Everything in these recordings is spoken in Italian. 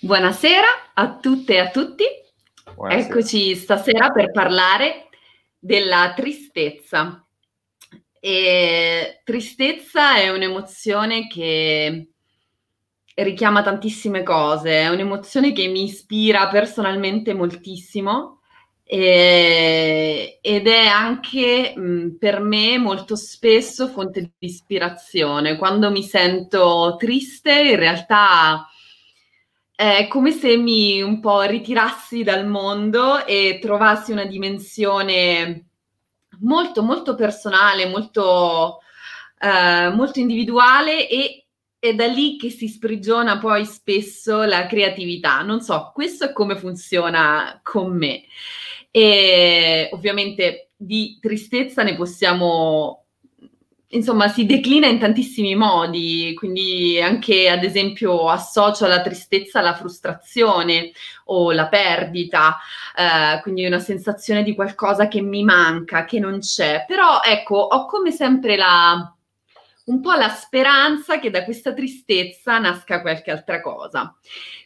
Buonasera a tutte e a tutti. Buonasera. Eccoci stasera per parlare della tristezza. E tristezza è un'emozione che richiama tantissime cose, è un'emozione che mi ispira personalmente moltissimo e, ed è anche mh, per me molto spesso fonte di ispirazione. Quando mi sento triste, in realtà è come se mi un po' ritirassi dal mondo e trovassi una dimensione molto, molto personale, molto, eh, molto individuale e è da lì che si sprigiona poi spesso la creatività. Non so, questo è come funziona con me. E ovviamente di tristezza ne possiamo insomma, si declina in tantissimi modi, quindi anche ad esempio associo alla tristezza la frustrazione o la perdita, eh, quindi una sensazione di qualcosa che mi manca, che non c'è. Però ecco, ho come sempre la, un po' la speranza che da questa tristezza nasca qualche altra cosa.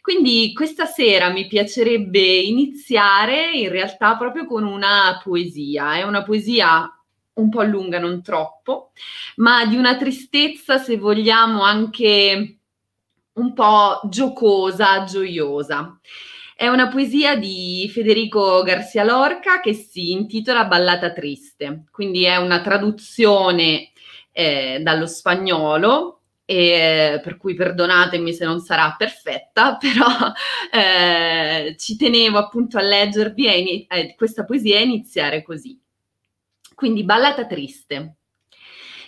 Quindi questa sera mi piacerebbe iniziare in realtà proprio con una poesia, è una poesia un po' lunga, non troppo, ma di una tristezza, se vogliamo, anche un po' giocosa, gioiosa. È una poesia di Federico Garcia Lorca che si intitola Ballata triste, quindi è una traduzione eh, dallo spagnolo, e, per cui perdonatemi se non sarà perfetta, però eh, ci tenevo appunto a leggervi e, eh, questa poesia e iniziare così. Quindi ballata triste.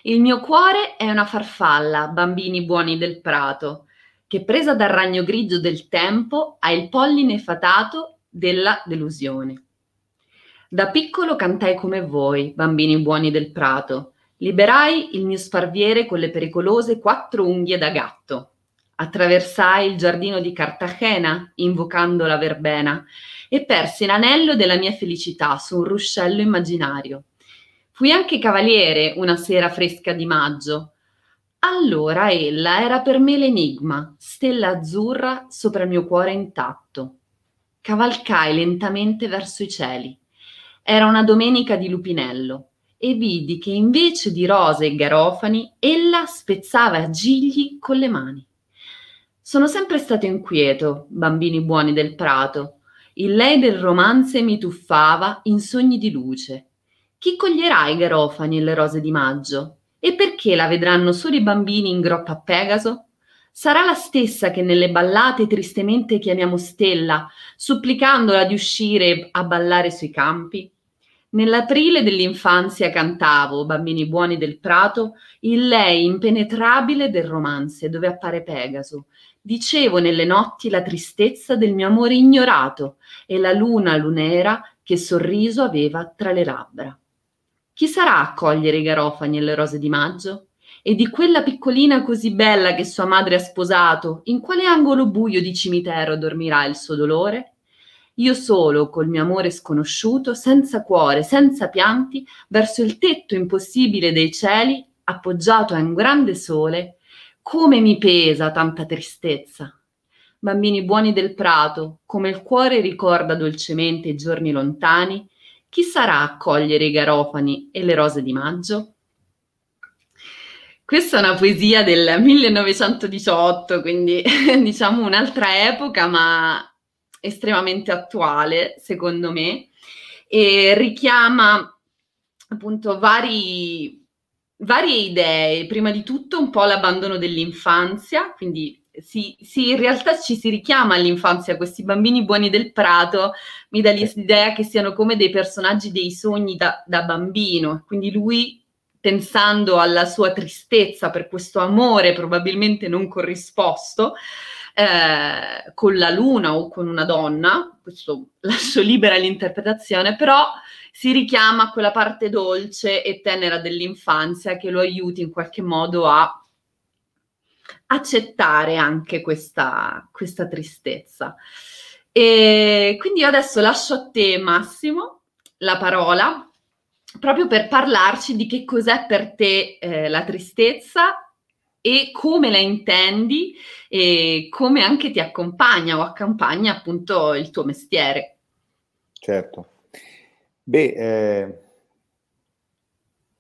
Il mio cuore è una farfalla, bambini buoni del prato, che presa dal ragno grigio del tempo ha il polline fatato della delusione. Da piccolo cantai come voi, bambini buoni del prato. Liberai il mio sparviere con le pericolose quattro unghie da gatto. Attraversai il giardino di Cartagena, invocando la verbena, e persi l'anello della mia felicità su un ruscello immaginario. Fui anche cavaliere una sera fresca di maggio. Allora ella era per me l'enigma, stella azzurra sopra il mio cuore intatto. Cavalcai lentamente verso i cieli. Era una domenica di Lupinello e vidi che invece di rose e garofani ella spezzava gigli con le mani. Sono sempre stato inquieto, bambini buoni del prato. Il lei del romanze mi tuffava in sogni di luce chi coglierà i garofani e le rose di maggio? E perché la vedranno solo i bambini in groppa a Pegaso? Sarà la stessa che nelle ballate tristemente chiamiamo Stella, supplicandola di uscire a ballare sui campi? Nell'aprile dell'infanzia cantavo, bambini buoni del prato, il lei impenetrabile del romanze dove appare Pegaso. Dicevo nelle notti la tristezza del mio amore ignorato e la luna lunera che sorriso aveva tra le labbra. Chi sarà a cogliere i garofani e le rose di maggio? E di quella piccolina così bella che sua madre ha sposato, in quale angolo buio di cimitero dormirà il suo dolore? Io solo, col mio amore sconosciuto, senza cuore, senza pianti, verso il tetto impossibile dei cieli, appoggiato a un grande sole, come mi pesa tanta tristezza. Bambini buoni del prato, come il cuore ricorda dolcemente i giorni lontani, chi sarà a cogliere i garofani e le rose di maggio? Questa è una poesia del 1918, quindi diciamo un'altra epoca, ma estremamente attuale, secondo me, e richiama appunto vari, varie idee. Prima di tutto un po' l'abbandono dell'infanzia, quindi si, si, in realtà ci si richiama all'infanzia, questi bambini buoni del prato, mi dà l'idea che siano come dei personaggi dei sogni da, da bambino, quindi lui pensando alla sua tristezza per questo amore probabilmente non corrisposto, eh, con la luna o con una donna, questo lascio libera l'interpretazione, però si richiama a quella parte dolce e tenera dell'infanzia che lo aiuti in qualche modo a accettare anche questa, questa tristezza. E quindi io adesso lascio a te, Massimo, la parola proprio per parlarci di che cos'è per te eh, la tristezza e come la intendi e come anche ti accompagna o accompagna appunto il tuo mestiere. Certo. Beh, eh,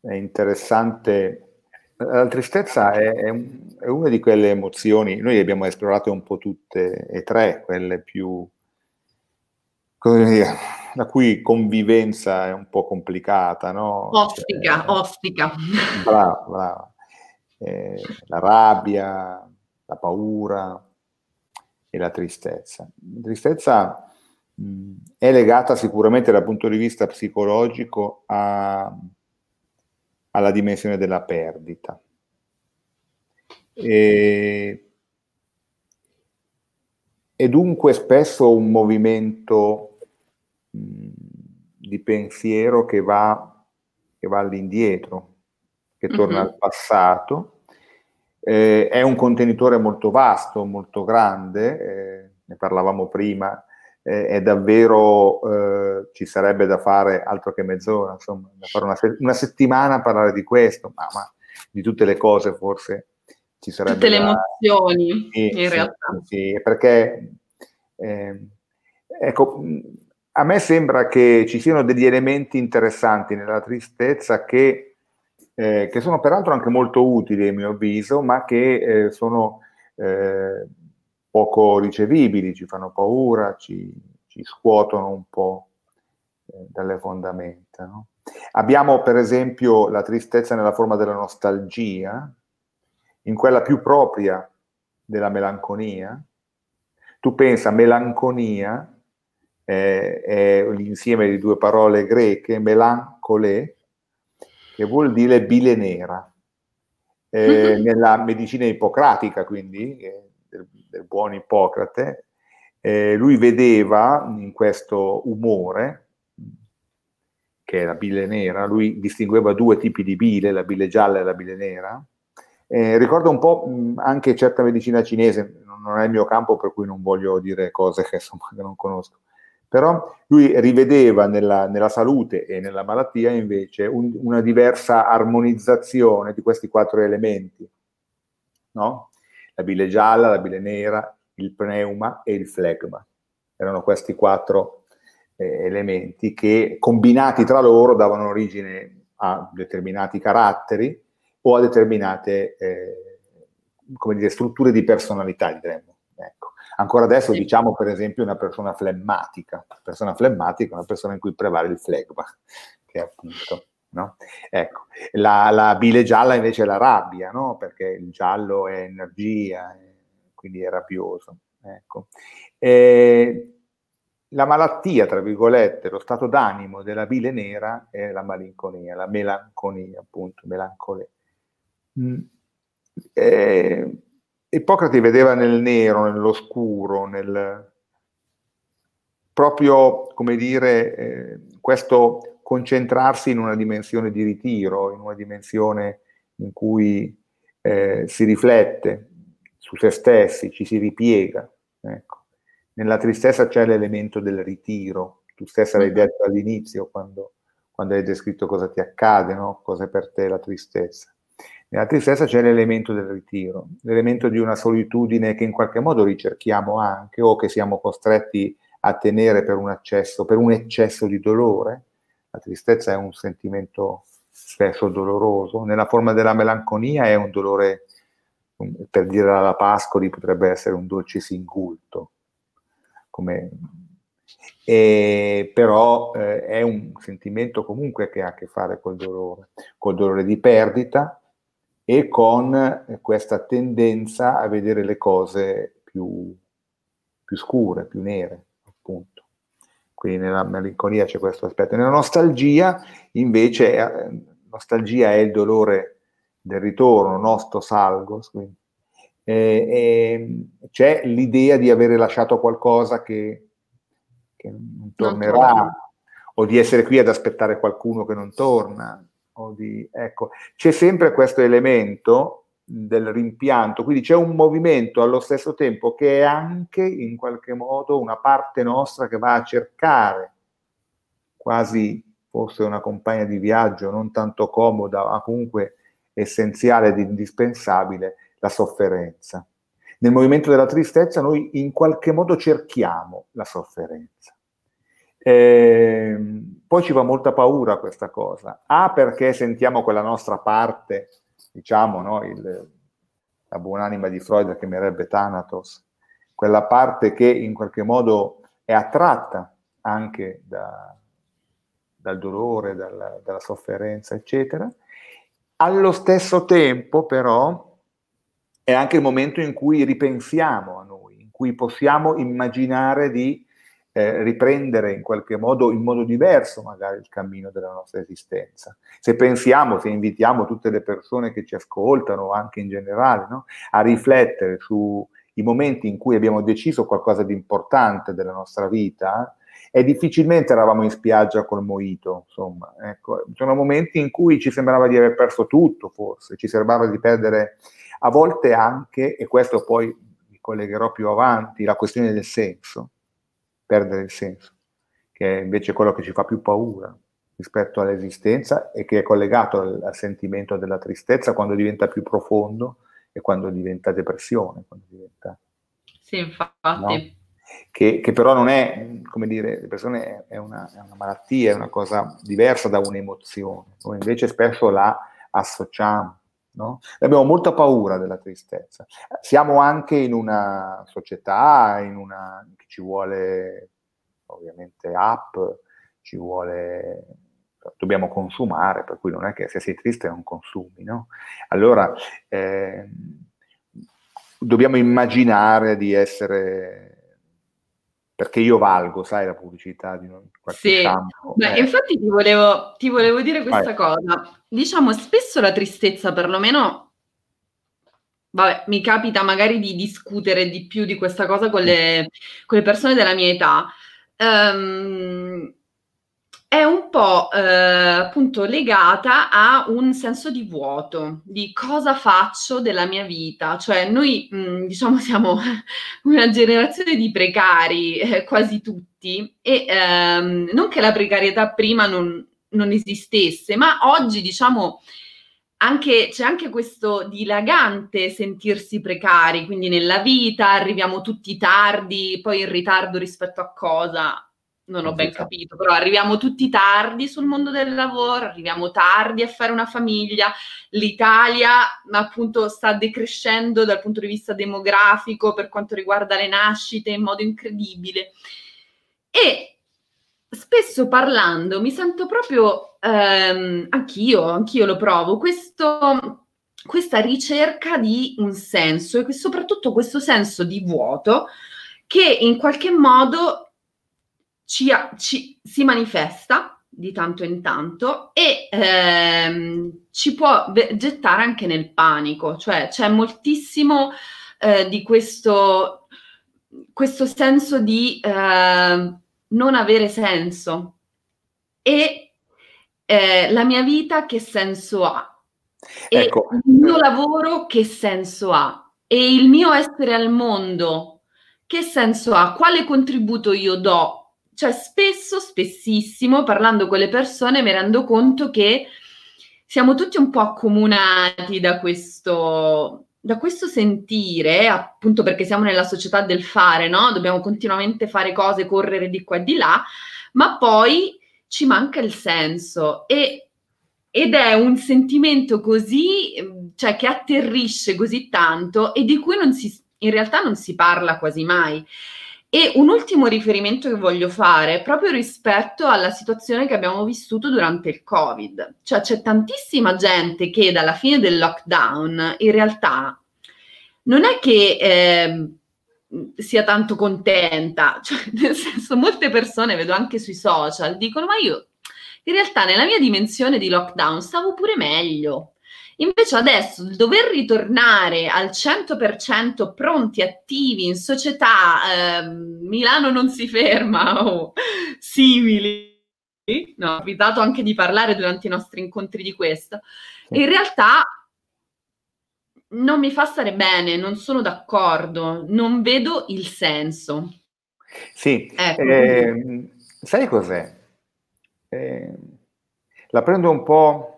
è interessante. La tristezza è, è, una di quelle emozioni, noi le abbiamo esplorate un po' tutte e tre, quelle più, dire, la cui convivenza è un po' complicata, no? Ostica, cioè, ostica. Brava, brava. Eh, la rabbia, la paura e la tristezza. La tristezza mh, è legata sicuramente dal punto di vista psicologico a, alla dimensione della perdita. E, e dunque spesso un movimento di pensiero che va, che va all'indietro, che torna mm-hmm. al passato. Eh, è un contenitore molto vasto, molto grande, eh, ne parlavamo prima, eh, è davvero, eh, ci sarebbe da fare altro che mezz'ora, insomma, da fare una, una settimana a parlare di questo, ma, ma, di tutte le cose forse ci sarebbe Tutte da... le emozioni, sì, in sì, realtà. Sì, perché, eh, ecco, a me sembra che ci siano degli elementi interessanti nella tristezza che, eh, che sono peraltro anche molto utili a mio avviso, ma che eh, sono eh, poco ricevibili, ci fanno paura, ci, ci scuotono un po' eh, dalle fondamenta. No? Abbiamo per esempio la tristezza nella forma della nostalgia, in quella più propria della melanconia. Tu pensa melanconia eh, è l'insieme di due parole greche, melancole, che vuol dire bile nera. Eh, nella medicina ippocratica, quindi, eh, del, del, buon Ippocrate, eh, lui vedeva in questo umore, che è la bile nera, lui distingueva due tipi di bile, la bile gialla e la bile nera. Eh, ricorda un po' anche certa medicina cinese, non è il mio campo per cui non voglio dire cose che, insomma, che non conosco però lui rivedeva nella, nella salute e nella malattia invece un, una diversa armonizzazione di questi quattro elementi, no? La bile gialla, la bile nera, il pneuma e il flegma. Erano questi quattro eh, elementi che combinati tra loro davano origine a determinati caratteri o a determinate eh, come dire, strutture di personalità, diremmo. Ancora adesso sì. diciamo per esempio una persona flemmatica. Persona flemmatica è una persona in cui prevale il flegma, che è appunto... No? Ecco. La, la, bile gialla invece è la rabbia, no? perché il giallo è energia, quindi è rabbioso. Ecco. E la malattia, tra virgolette, lo stato d'animo della bile nera è la malinconia, la melanconia, appunto, melancolia. Mm. Eh, Ippocrate vedeva nel nero, nell'oscuro, nel, proprio, come dire, eh, questo concentrarsi in una dimensione di ritiro, in una dimensione in cui eh, si riflette su se stessi, ci si ripiega. Ecco. Nella tristezza c'è l'elemento del ritiro, tu stessa l'hai detto all'inizio quando, quando hai descritto cosa ti accade, no? cosa è per te la tristezza. Nella tristezza c'è l'elemento del ritiro, l'elemento di una solitudine che in qualche modo ricerchiamo anche o che siamo costretti a tenere per un, accesso, per un eccesso di dolore. La tristezza è un sentimento spesso doloroso, nella forma della melanconia è un dolore, per dire alla Pascoli, potrebbe essere un dolce singulto, come e, però eh, è un sentimento comunque che ha a che fare col dolore, col dolore di perdita, e con questa tendenza a vedere le cose più, più scure, più nere. Quindi nella melanconia c'è questo aspetto. Nella nostalgia, invece, eh, nostalgia è il dolore del ritorno, nostro salgo, quindi, eh, c'è l'idea di avere lasciato qualcosa che, che non tornerà, non o di essere qui ad aspettare qualcuno che non torna, di, ecco, c'è sempre questo elemento del rimpianto, quindi c'è un movimento allo stesso tempo che è anche in qualche modo una parte nostra che va a cercare, quasi forse una compagna di viaggio non tanto comoda, ma comunque essenziale ed indispensabile, la sofferenza. Nel movimento della tristezza noi in qualche modo cerchiamo la sofferenza. Eh, poi ci fa molta paura questa cosa. A perché sentiamo quella nostra parte, diciamo, no, il, la buonanima di Freud che chiamerebbe Thanatos, quella parte che in qualche modo è attratta anche da, dal dolore, dalla, dalla sofferenza, eccetera. Allo stesso tempo, però, è anche il momento in cui ripensiamo a noi, in cui possiamo immaginare di eh, riprendere in qualche modo, in modo diverso magari il cammino della nostra esistenza. Se pensiamo, se invitiamo tutte le persone che ci ascoltano, anche in generale, no? a riflettere sui momenti in cui abbiamo deciso qualcosa di importante della nostra vita, e difficilmente eravamo in spiaggia col moito, insomma, ecco, sono momenti in cui ci sembrava di aver perso tutto, forse, ci sembrava di perdere a volte anche, e questo poi mi collegherò più avanti, la questione del senso, perdere il senso, che è invece quello che ci fa più paura rispetto all'esistenza e che è collegato al, al sentimento della tristezza quando diventa più profondo e quando diventa depressione. Quando diventa, sì, infatti. No? che, che, però non è, come dire, depressione è una, è una malattia, è una cosa diversa da un'emozione. Noi invece spesso la associamo. No? Abbiamo molta paura della tristezza. Siamo anche in una società in una, che ci vuole ovviamente app, ci vuole dobbiamo consumare, per cui non è che se sei triste non consumi, no? Allora eh, dobbiamo immaginare di essere perché io valgo, sai, la pubblicità di qualche sì. shampoo. Beh, eh. infatti ti volevo, ti volevo, dire questa Vai. cosa. Diciamo, spesso la tristezza, perlomeno, vabbè, mi capita magari di discutere di più di questa cosa con le, con le persone della mia età. Um, è un po' eh, appunto legata a un senso di vuoto, di cosa faccio della mia vita. Cioè noi mh, mm, diciamo siamo una generazione di precari, eh, quasi tutti, e ehm, non che la precarietà prima non, non esistesse, ma oggi diciamo anche, c'è anche questo dilagante sentirsi precari, quindi nella vita arriviamo tutti tardi, poi in ritardo rispetto a cosa? Non ho ben capito, però arriviamo tutti tardi sul mondo del lavoro, arriviamo tardi a fare una famiglia, l'Italia appunto sta decrescendo dal punto di vista demografico per quanto riguarda le nascite in modo incredibile. E spesso parlando mi sento proprio, ehm, anch'io, anch'io lo provo, questo, questa ricerca di un senso e soprattutto questo senso di vuoto che in qualche modo ci, ci, si manifesta di tanto in tanto e ehm, ci può gettare anche nel panico, cioè c'è moltissimo eh, di questo, questo senso di eh, non avere senso. E eh, la mia vita che senso ha? E ecco. il mio lavoro che senso ha? E il mio essere al mondo che senso ha, quale contributo io do cioè spesso, spessissimo, parlando con le persone, mi rendo conto che siamo tutti un po' accomunati da questo, da questo sentire, appunto perché siamo nella società del fare, no? Dobbiamo continuamente fare cose, correre di qua e di là, ma poi ci manca il senso e, ed è un sentimento così, cioè che atterrisce così tanto e di cui non si, in realtà non si parla quasi mai. E un ultimo riferimento che voglio fare proprio rispetto alla situazione che abbiamo vissuto durante il Covid. Cioè c'è tantissima gente che dalla fine del lockdown in realtà non è che eh, sia tanto contenta, cioè, nel senso molte persone, vedo anche sui social, dicono ma io in realtà nella mia dimensione di lockdown stavo pure meglio. Invece adesso il dover ritornare al 100% pronti, attivi in società, eh, Milano non si ferma o simili, no, ho evitato anche di parlare durante i nostri incontri di questo, in realtà non mi fa stare bene, non sono d'accordo, non vedo il senso. Sì, ecco. eh, sai cos'è? Eh, la prendo un po'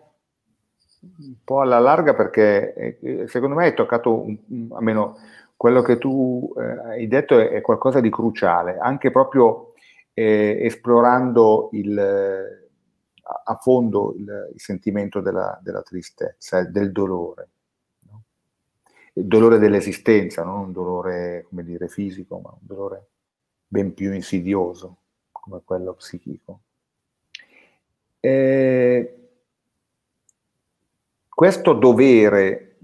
un po' alla larga perché eh, secondo me hai toccato, un, almeno quello che tu eh, hai detto è, è, qualcosa di cruciale, anche proprio eh, esplorando il, a, fondo il, il sentimento della, della, tristezza, del dolore. No? Il dolore dell'esistenza, non un dolore, come dire, fisico, ma un dolore ben più insidioso come quello psichico. Eh, questo dovere,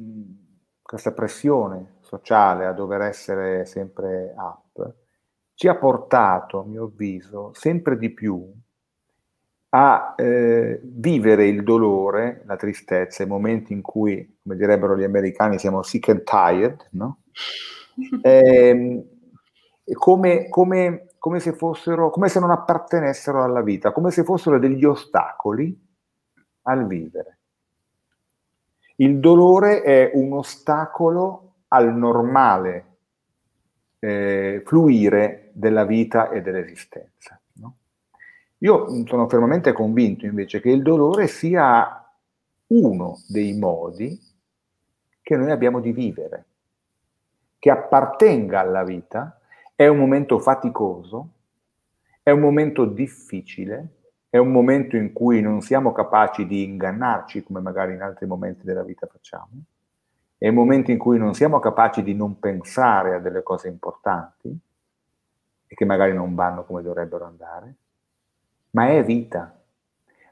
questa pressione sociale a dover essere sempre up, ci ha portato, a mio avviso, sempre di più a eh, vivere il dolore, la tristezza, i momenti in cui, come direbbero gli americani, siamo sick and tired, no? eh, come, come, come, se fossero, come se non appartenessero alla vita, come se fossero degli ostacoli al vivere. Il dolore è un ostacolo al normale eh, fluire della vita e dell'esistenza. No? Io sono fermamente convinto invece che il dolore sia uno dei modi che noi abbiamo di vivere, che appartenga alla vita, è un momento faticoso, è un momento difficile, è un momento in cui non siamo capaci di ingannarci come magari in altri momenti della vita facciamo, è un momento in cui non siamo capaci di non pensare a delle cose importanti e che magari non vanno come dovrebbero andare, ma è vita.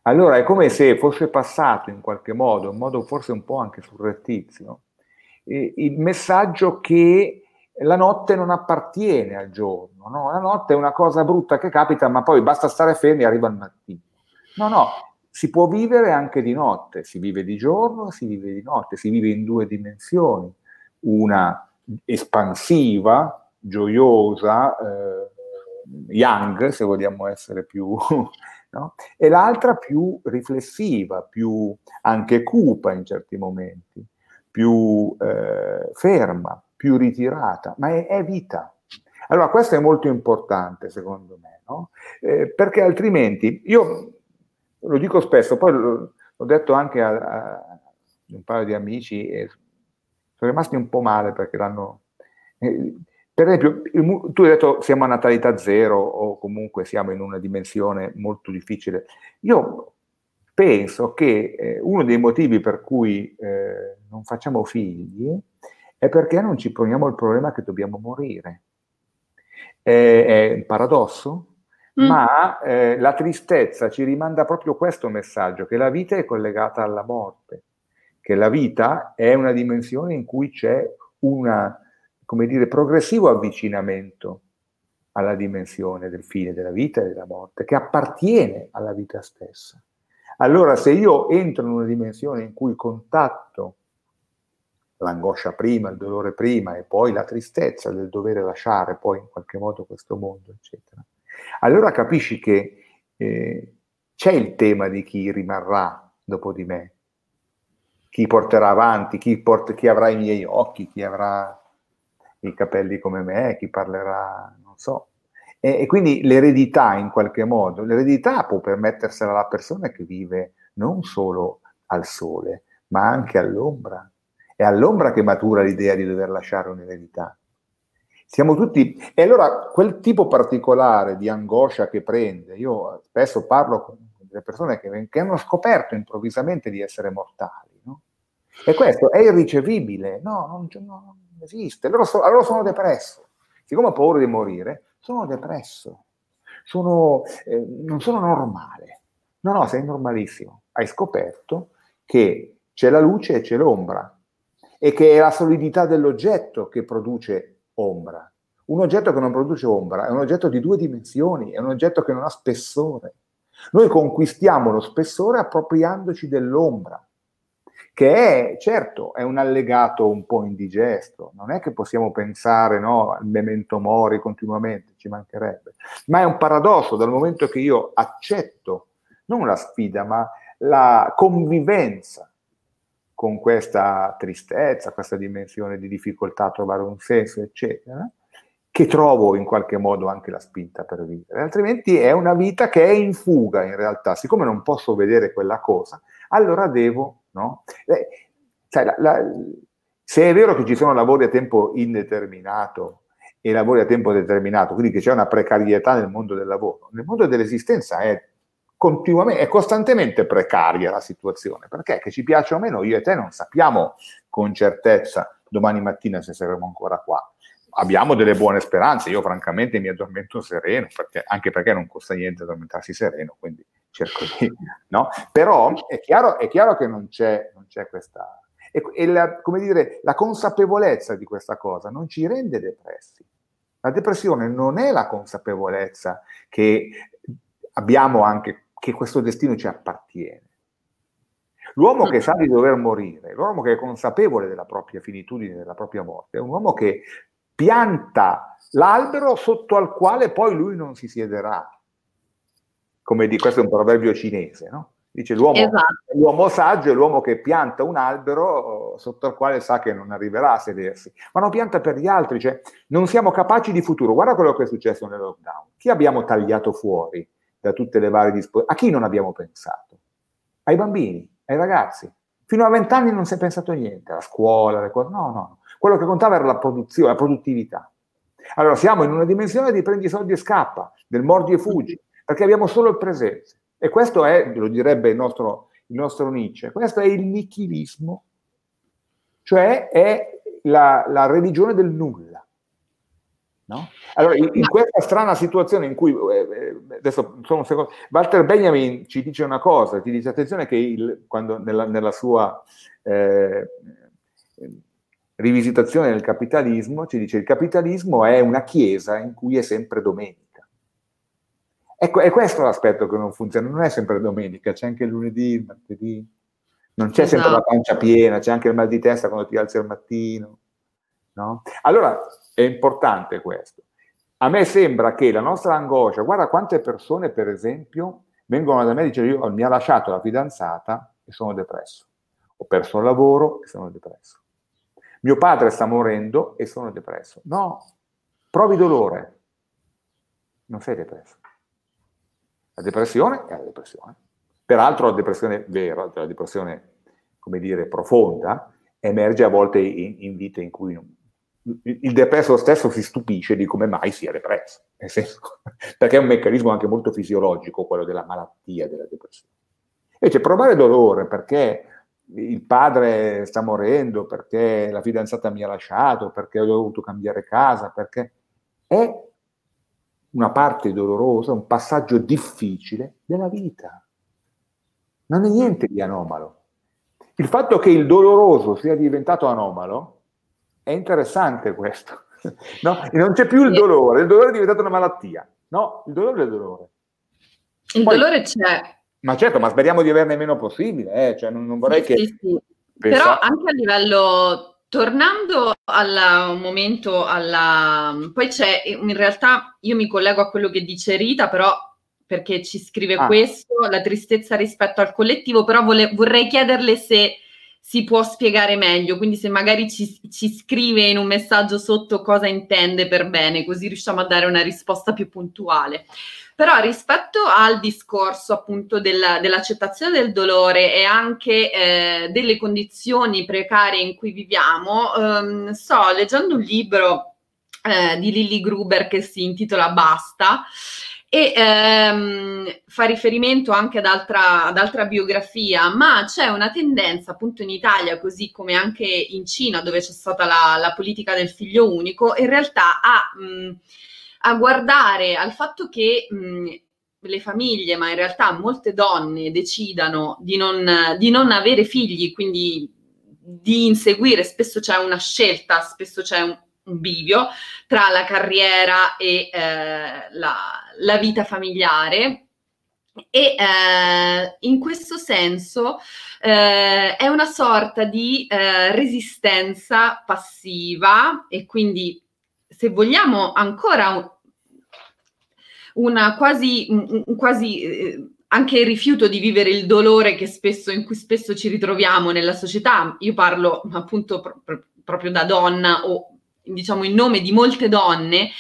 Allora è come se fosse passato in qualche modo, in modo forse un po' anche surrettizio, il messaggio che la notte non appartiene al giorno, no? la notte è una cosa brutta che capita, ma poi basta stare fermi e arriva il mattino. No, no, si può vivere anche di notte, si vive di giorno, si vive di notte, si vive in due dimensioni, una espansiva, gioiosa, eh, young, se vogliamo essere più, no? e l'altra più riflessiva, più anche cupa in certi momenti, più eh, ferma, più ritirata, ma è, è, vita. Allora questo è molto importante secondo me, no? eh, perché altrimenti, io lo dico spesso, poi l'ho, detto anche a, a, un paio di amici e sono rimasti un po' male perché l'hanno... Eh, per esempio, tu hai detto siamo a natalità zero o comunque siamo in una dimensione molto difficile. Io penso che eh, uno dei motivi per cui eh, non facciamo figli è perché non ci poniamo il problema che dobbiamo morire. È, è un paradosso, mm. ma eh, la tristezza ci rimanda proprio questo messaggio, che la vita è collegata alla morte, che la vita è una dimensione in cui c'è un come dire, progressivo avvicinamento alla dimensione del fine della vita e della morte, che appartiene alla vita stessa. Allora, se io entro in una dimensione in cui contatto l'angoscia prima, il dolore prima e poi la tristezza del dover lasciare poi in qualche modo questo mondo, eccetera. Allora capisci che eh, c'è il tema di chi rimarrà dopo di me, chi porterà avanti, chi, port- chi avrà i miei occhi, chi avrà i capelli come me, chi parlerà, non so. E, e quindi l'eredità in qualche modo, l'eredità può permettersela alla persona che vive non solo al sole, ma anche all'ombra, è all'ombra che matura l'idea di dover lasciare un'eredità. Siamo tutti... E allora quel tipo particolare di angoscia che prende, io spesso parlo con delle persone che, che hanno scoperto improvvisamente di essere mortali, no? E questo è irricevibile, no, non, no, non esiste. Allora, so, allora, sono depresso. Siccome ho paura di morire, sono depresso. Sono, eh, non sono normale. No, no, sei normalissimo. Hai scoperto che c'è la luce e c'è l'ombra e che è la solidità dell'oggetto che produce ombra. Un oggetto che non produce ombra è un oggetto di due dimensioni, è un oggetto che non ha spessore. Noi conquistiamo lo spessore appropriandoci dell'ombra, che è, certo, è un allegato un po' indigesto. Non è che possiamo pensare no, al memento mori continuamente, ci mancherebbe. Ma è un paradosso dal momento che io accetto non la sfida, ma la convivenza con questa tristezza, questa dimensione di difficoltà a trovare un senso, eccetera, che trovo in qualche modo anche la spinta per vivere. Altrimenti è una vita che è in fuga in realtà. Siccome non posso vedere quella cosa, allora devo no? Eh, sai, la, la, se è vero che ci sono lavori a tempo indeterminato e lavori a tempo determinato, quindi che c'è una precarietà nel mondo del lavoro, nel mondo dell'esistenza è continuamente, è costantemente precaria la situazione, perché che ci piace o meno, io e te non sappiamo con certezza domani mattina se saremo ancora qua. Abbiamo delle buone speranze, io francamente mi addormento sereno, perché, anche perché non costa niente addormentarsi sereno, quindi cerco di... No? Però è chiaro, è chiaro che non c'è, non c'è questa... E, e la, come dire, la consapevolezza di questa cosa non ci rende depressi. La depressione non è la consapevolezza che abbiamo anche che questo destino ci appartiene. L'uomo che sa di dover morire, l'uomo che è consapevole della propria finitudine, della propria morte, è un uomo che pianta l'albero sotto al quale poi lui non si siederà. Come di questo è un proverbio cinese, no? Dice l'uomo, esatto. l'uomo saggio è l'uomo che pianta un albero sotto al quale sa che non arriverà a sedersi, ma non pianta per gli altri, cioè non siamo capaci di futuro. Guarda quello che è successo nel lockdown. Chi abbiamo tagliato fuori? Da tutte le varie disposizioni. A chi non abbiamo pensato? Ai bambini, ai ragazzi. Fino a vent'anni non si è pensato niente, alla scuola, alle cose. No, no, quello che contava era la produzione, la produttività. Allora siamo in una dimensione di prendi i soldi e scappa, del mordi e fuggi, perché abbiamo solo il presente. E questo è, lo direbbe il nostro, il nostro Nietzsche, questo è il nichilismo, cioè è la, la religione del nulla. No? Allora, in, questa strana situazione in cui, eh, eh adesso secondo, Walter Benjamin ci dice una cosa, ci dice attenzione che il, quando nella, nella sua eh, rivisitazione del capitalismo, ci dice il capitalismo è una chiesa in cui è sempre domenica. Ecco, è questo l'aspetto che non funziona, non è sempre domenica, c'è anche il lunedì, il martedì, non c'è esatto. sempre la pancia piena, c'è anche il mal di testa quando ti alzi al mattino. No? Allora, è importante questo. A me sembra che la nostra angoscia, guarda quante persone per esempio vengono da me e dicono io mi ha lasciato la fidanzata e sono depresso, ho perso il lavoro e sono depresso, mio padre sta morendo e sono depresso. No, provi dolore, non sei depresso. La depressione è la depressione. Peraltro la depressione vera, la depressione, come dire, profonda, emerge a volte in, in vite in cui il depresso stesso si stupisce di come mai sia depresso, senso, perché è un meccanismo anche molto fisiologico quello della malattia della depressione. Invece provare dolore perché il padre sta morendo, perché la fidanzata mi ha lasciato, perché ho dovuto cambiare casa, perché è una parte dolorosa, un passaggio difficile della vita. Non è niente di anomalo. Il fatto che il doloroso sia diventato anomalo è interessante questo. No? non c'è più il dolore, il dolore è diventato una malattia. No, il dolore è il dolore. Il Poi, dolore c'è. Ma certo, ma speriamo di averne meno possibile, eh? cioè, non, non, vorrei sì, che... Sì, sì. Però anche a livello, tornando al momento, alla... poi c'è, in realtà io mi collego a quello che dice Rita, però perché ci scrive ah. questo, la tristezza rispetto al collettivo, però vole... vorrei chiederle se si può spiegare meglio, quindi se magari ci, ci, scrive in un messaggio sotto cosa intende per bene, così riusciamo a dare una risposta più puntuale. Però rispetto al discorso appunto della, dell'accettazione del dolore e anche eh, delle condizioni precarie in cui viviamo, ehm, sto leggendo un libro eh, di Lilly Gruber che si intitola Basta e ehm, fa riferimento anche ad altra, ad altra, biografia, ma c'è una tendenza appunto in Italia, così come anche in Cina, dove c'è stata la, la politica del figlio unico, in realtà a, mh, a guardare al fatto che mh, le famiglie, ma in realtà molte donne decidano di non, di non avere figli, quindi di inseguire, spesso c'è una scelta, spesso c'è un, un bivio tra la carriera e eh, la, la, vita familiare. E eh, in questo senso eh, è una sorta di eh, resistenza passiva e quindi se vogliamo ancora una quasi, un, quasi eh, anche il rifiuto di vivere il dolore spesso, in cui spesso ci ritroviamo nella società. Io parlo appunto pro, pro, proprio da donna o diciamo in nome di molte donne,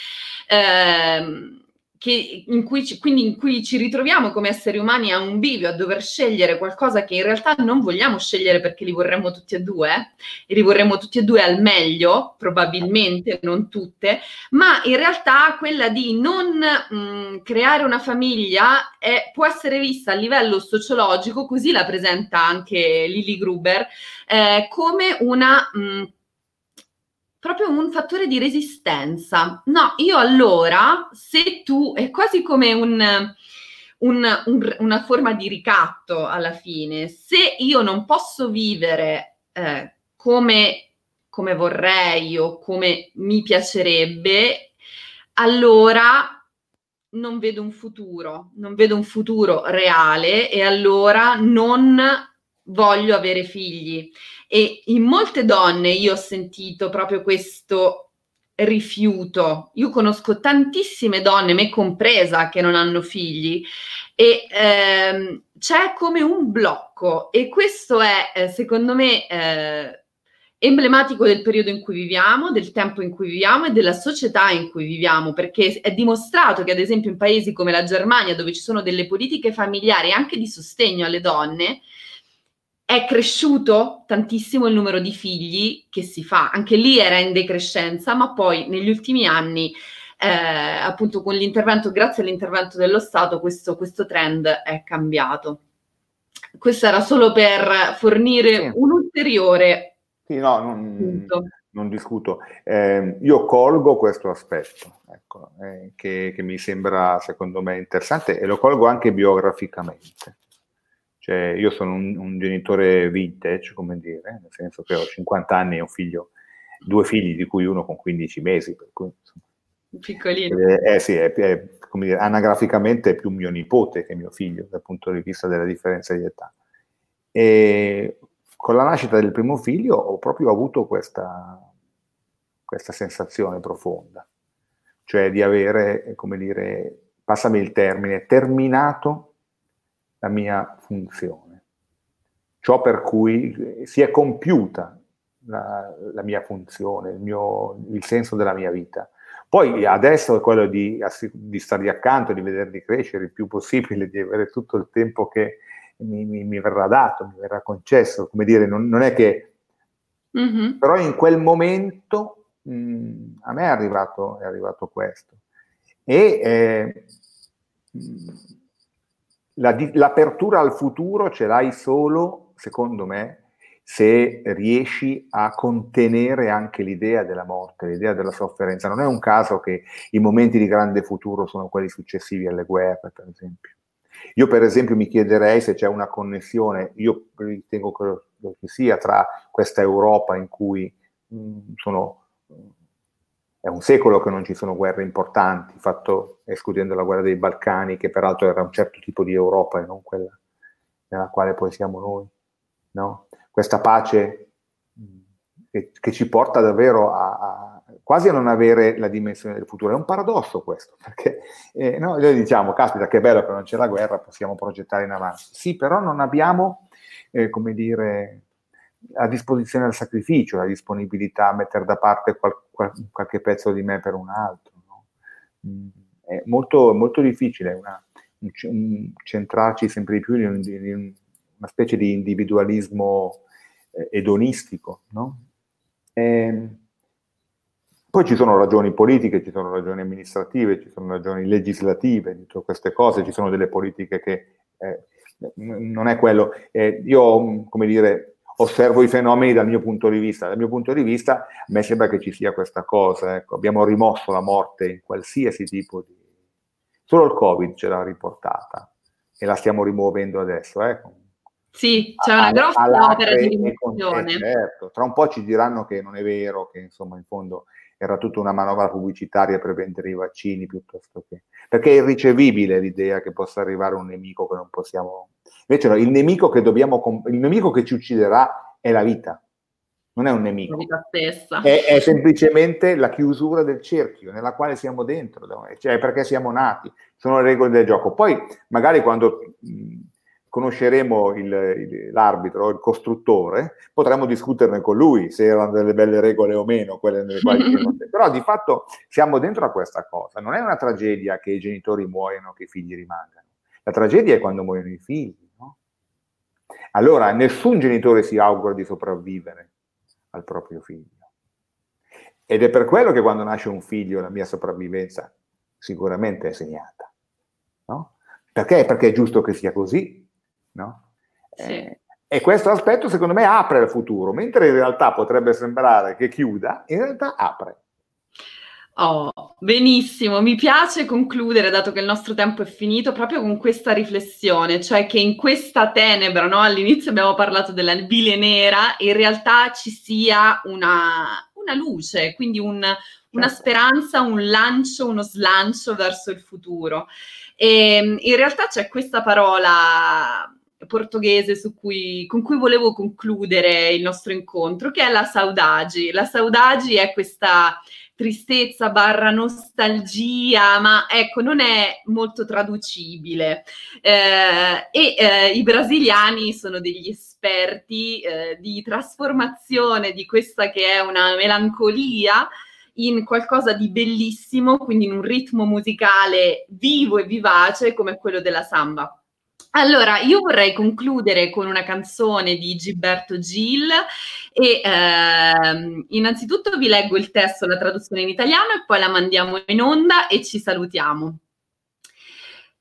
ehm, che, in cui ci, quindi in cui ci ritroviamo come esseri umani a un bivio, a dover scegliere qualcosa che in realtà non vogliamo scegliere perché li vorremmo tutti e due, e li vorremmo tutti e due al meglio, probabilmente, non tutte, ma in realtà quella di non mh, creare una famiglia è, può essere vista a livello sociologico, così la presenta anche Lily Gruber, eh, come una... Mh, proprio un fattore di resistenza. No, io allora, se tu, è quasi come un, un, un, una forma di ricatto alla fine, se io non posso vivere eh, come, come vorrei o come mi piacerebbe, allora non vedo un futuro, non vedo un futuro reale e allora non voglio avere figli. E in molte donne io ho sentito proprio questo rifiuto. Io conosco tantissime donne, me compresa, che non hanno figli e ehm, c'è come un blocco e questo è, eh, secondo me, eh, emblematico del periodo in cui viviamo, del tempo in cui viviamo e della società in cui viviamo, perché è dimostrato che ad esempio in paesi come la Germania, dove ci sono delle politiche familiari anche di sostegno alle donne, è cresciuto tantissimo il numero di figli che si fa, anche lì era in decrescenza, ma poi negli ultimi anni, eh, appunto con l'intervento, grazie all'intervento dello Stato, questo, questo, trend è cambiato. Questo era solo per fornire sì. un ulteriore sì, no, non, non discuto. Eh, io colgo questo aspetto, ecco, eh, che, che mi sembra secondo me interessante e lo colgo anche biograficamente. Cioè, io sono un, un, genitore vintage, come dire, nel senso che ho 50 anni e un figlio, due figli, di cui uno con 15 mesi, per cui insomma, Piccolino. Eh, eh sì, è, è, come dire, anagraficamente è più mio nipote che mio figlio dal punto di vista della differenza di età. E con la nascita del primo figlio ho proprio avuto questa, questa sensazione profonda, cioè di avere, come dire, passami il termine, terminato la mia funzione. Ciò per cui si è compiuta la, la mia funzione, il, mio, il, senso della mia vita. Poi adesso è quello di, di stargli accanto, di vederli crescere il più possibile, di avere tutto il tempo che mi, mi, mi verrà dato, mi verrà concesso. Come dire, non, non è che... Mm-hmm. Però in quel momento mh, a me è arrivato, è arrivato questo. E eh, la, l'apertura al futuro ce l'hai solo, secondo me, se riesci a contenere anche l'idea della morte, l'idea della sofferenza. Non è un caso che i momenti di grande futuro sono quelli successivi alle guerre, per esempio. Io, per esempio, mi chiederei se c'è una connessione, io ritengo che, sia, tra questa Europa in cui mh, sono è un secolo che non ci sono guerre importanti, fatto escludendo la guerra dei Balcani, che peraltro era un certo tipo di Europa e non quella nella quale poi siamo noi. No? Questa pace che, che, ci porta davvero a, a, quasi a non avere la dimensione del futuro. È un paradosso questo, perché eh, no, noi diciamo, caspita, che bello che non c'è la guerra, possiamo progettare in avanti. Sì, però non abbiamo, eh, come dire, a disposizione del sacrificio, la disponibilità a mettere da parte qual, qual, qualche pezzo di me per un altro. No? Mm, è molto, molto difficile una, un, un, centrarci sempre di più in, in, una specie di individualismo eh, edonistico. No? E, ehm, poi ci sono ragioni politiche, ci sono ragioni amministrative, ci sono ragioni legislative tutte queste cose, ci sono delle politiche che eh, non è quello. Eh, io, come dire, osservo i fenomeni dal mio punto di vista. Dal mio punto di vista, a me sembra che ci sia questa cosa. Ecco. Abbiamo rimosso la morte in qualsiasi tipo di... Solo il Covid ce l'ha riportata e la stiamo rimuovendo adesso. Eh. Sì, c'è una grossa opera di rimozione. Certo. Tra un po' ci diranno che non è vero, che insomma in fondo era tutta una manovra pubblicitaria per vendere i vaccini piuttosto che... Perché è irricevibile l'idea che possa arrivare un nemico che non possiamo Invece no, il nemico che dobbiamo, il nemico che ci ucciderà è la vita, non è un nemico. È, è, semplicemente la chiusura del cerchio nella quale siamo dentro, cioè perché siamo nati, sono le regole del gioco. Poi magari quando conosceremo il, il, l'arbitro, il costruttore, potremmo discuterne con lui se erano delle belle regole o meno, quelle nelle quali Però di fatto siamo dentro a questa cosa. Non è una tragedia che i genitori muoiono, che i figli rimangano. La tragedia è quando muoiono i figli. No? Allora, nessun genitore si augura di sopravvivere al proprio figlio. Ed è per quello che quando nasce un figlio la mia sopravvivenza sicuramente è segnata. No? Perché? Perché è giusto che sia così. No? Sì. Eh, e questo aspetto secondo me apre il futuro, mentre in realtà potrebbe sembrare che chiuda, in realtà apre. Oh, benissimo, mi piace concludere, dato che il nostro tempo è finito, proprio con questa riflessione, cioè che in questa tenebra, no? all'inizio abbiamo parlato della bile nera, in realtà ci sia una, una luce, quindi un, una certo. speranza, un lancio, uno slancio verso il futuro. E ehm, in realtà c'è questa parola portoghese cui, con cui volevo concludere il nostro incontro, che è la saudagi. La saudagi è questa tristezza barra nostalgia, ma ecco, non è molto traducibile. Eh, e eh, i brasiliani sono degli esperti eh, di trasformazione di questa che è una melancolia in qualcosa di bellissimo, quindi in un ritmo musicale vivo e vivace come quello della samba. Allora, io vorrei concludere con una canzone di Gilberto Gil e ehm, innanzitutto vi leggo il testo, la traduzione in italiano e poi la mandiamo in onda e ci salutiamo.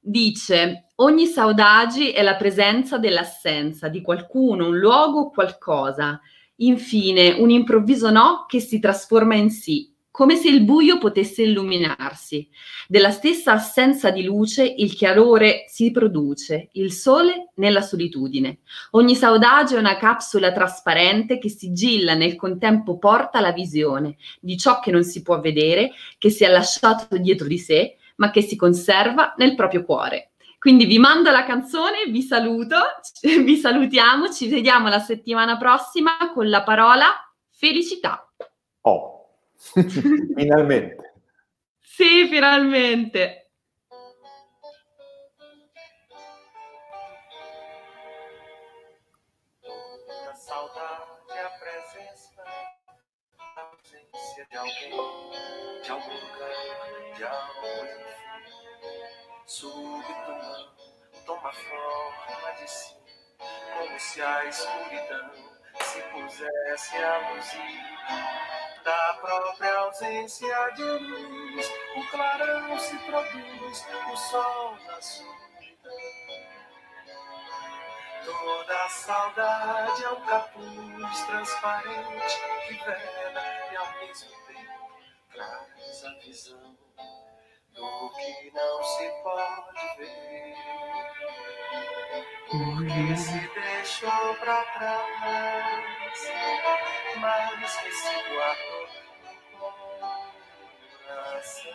Dice, ogni saudagi è la presenza dell'assenza di qualcuno, un luogo o qualcosa. Infine, un improvviso no che si trasforma in sì, come se il buio potesse illuminarsi. Della stessa assenza di luce il chiarore si produce, il sole nella solitudine. Ogni saudade è una capsula trasparente che sigilla nel contempo porta la visione di ciò che non si può vedere, che si è lasciato dietro di sé, ma che si conserva nel proprio cuore. Quindi vi mando la canzone, vi saluto, vi salutiamo, ci vediamo la settimana prossima con la parola felicità. Oh. finalmente. Sì, finalmente. Da saudade a presença, a ausência de alguém, de algum lugar, de algo Súbito não toma forma de si, como se a escuridão se pusesse a luzir da própria ausência de luz, o clarão se produz, o sol na solidão. Toda a saudade é um capuz transparente que vela e ao mesmo tempo traz a visão do que não se pode ver. Porque se deixou pra trás, mas que se guardou coração.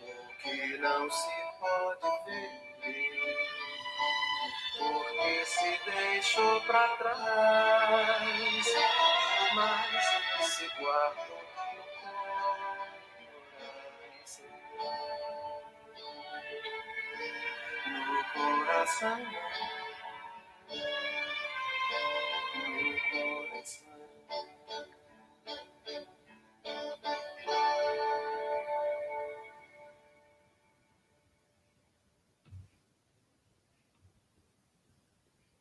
O que não se pode ver, porque se deixou pra trás, mas se guardou corazón. Mi corazón.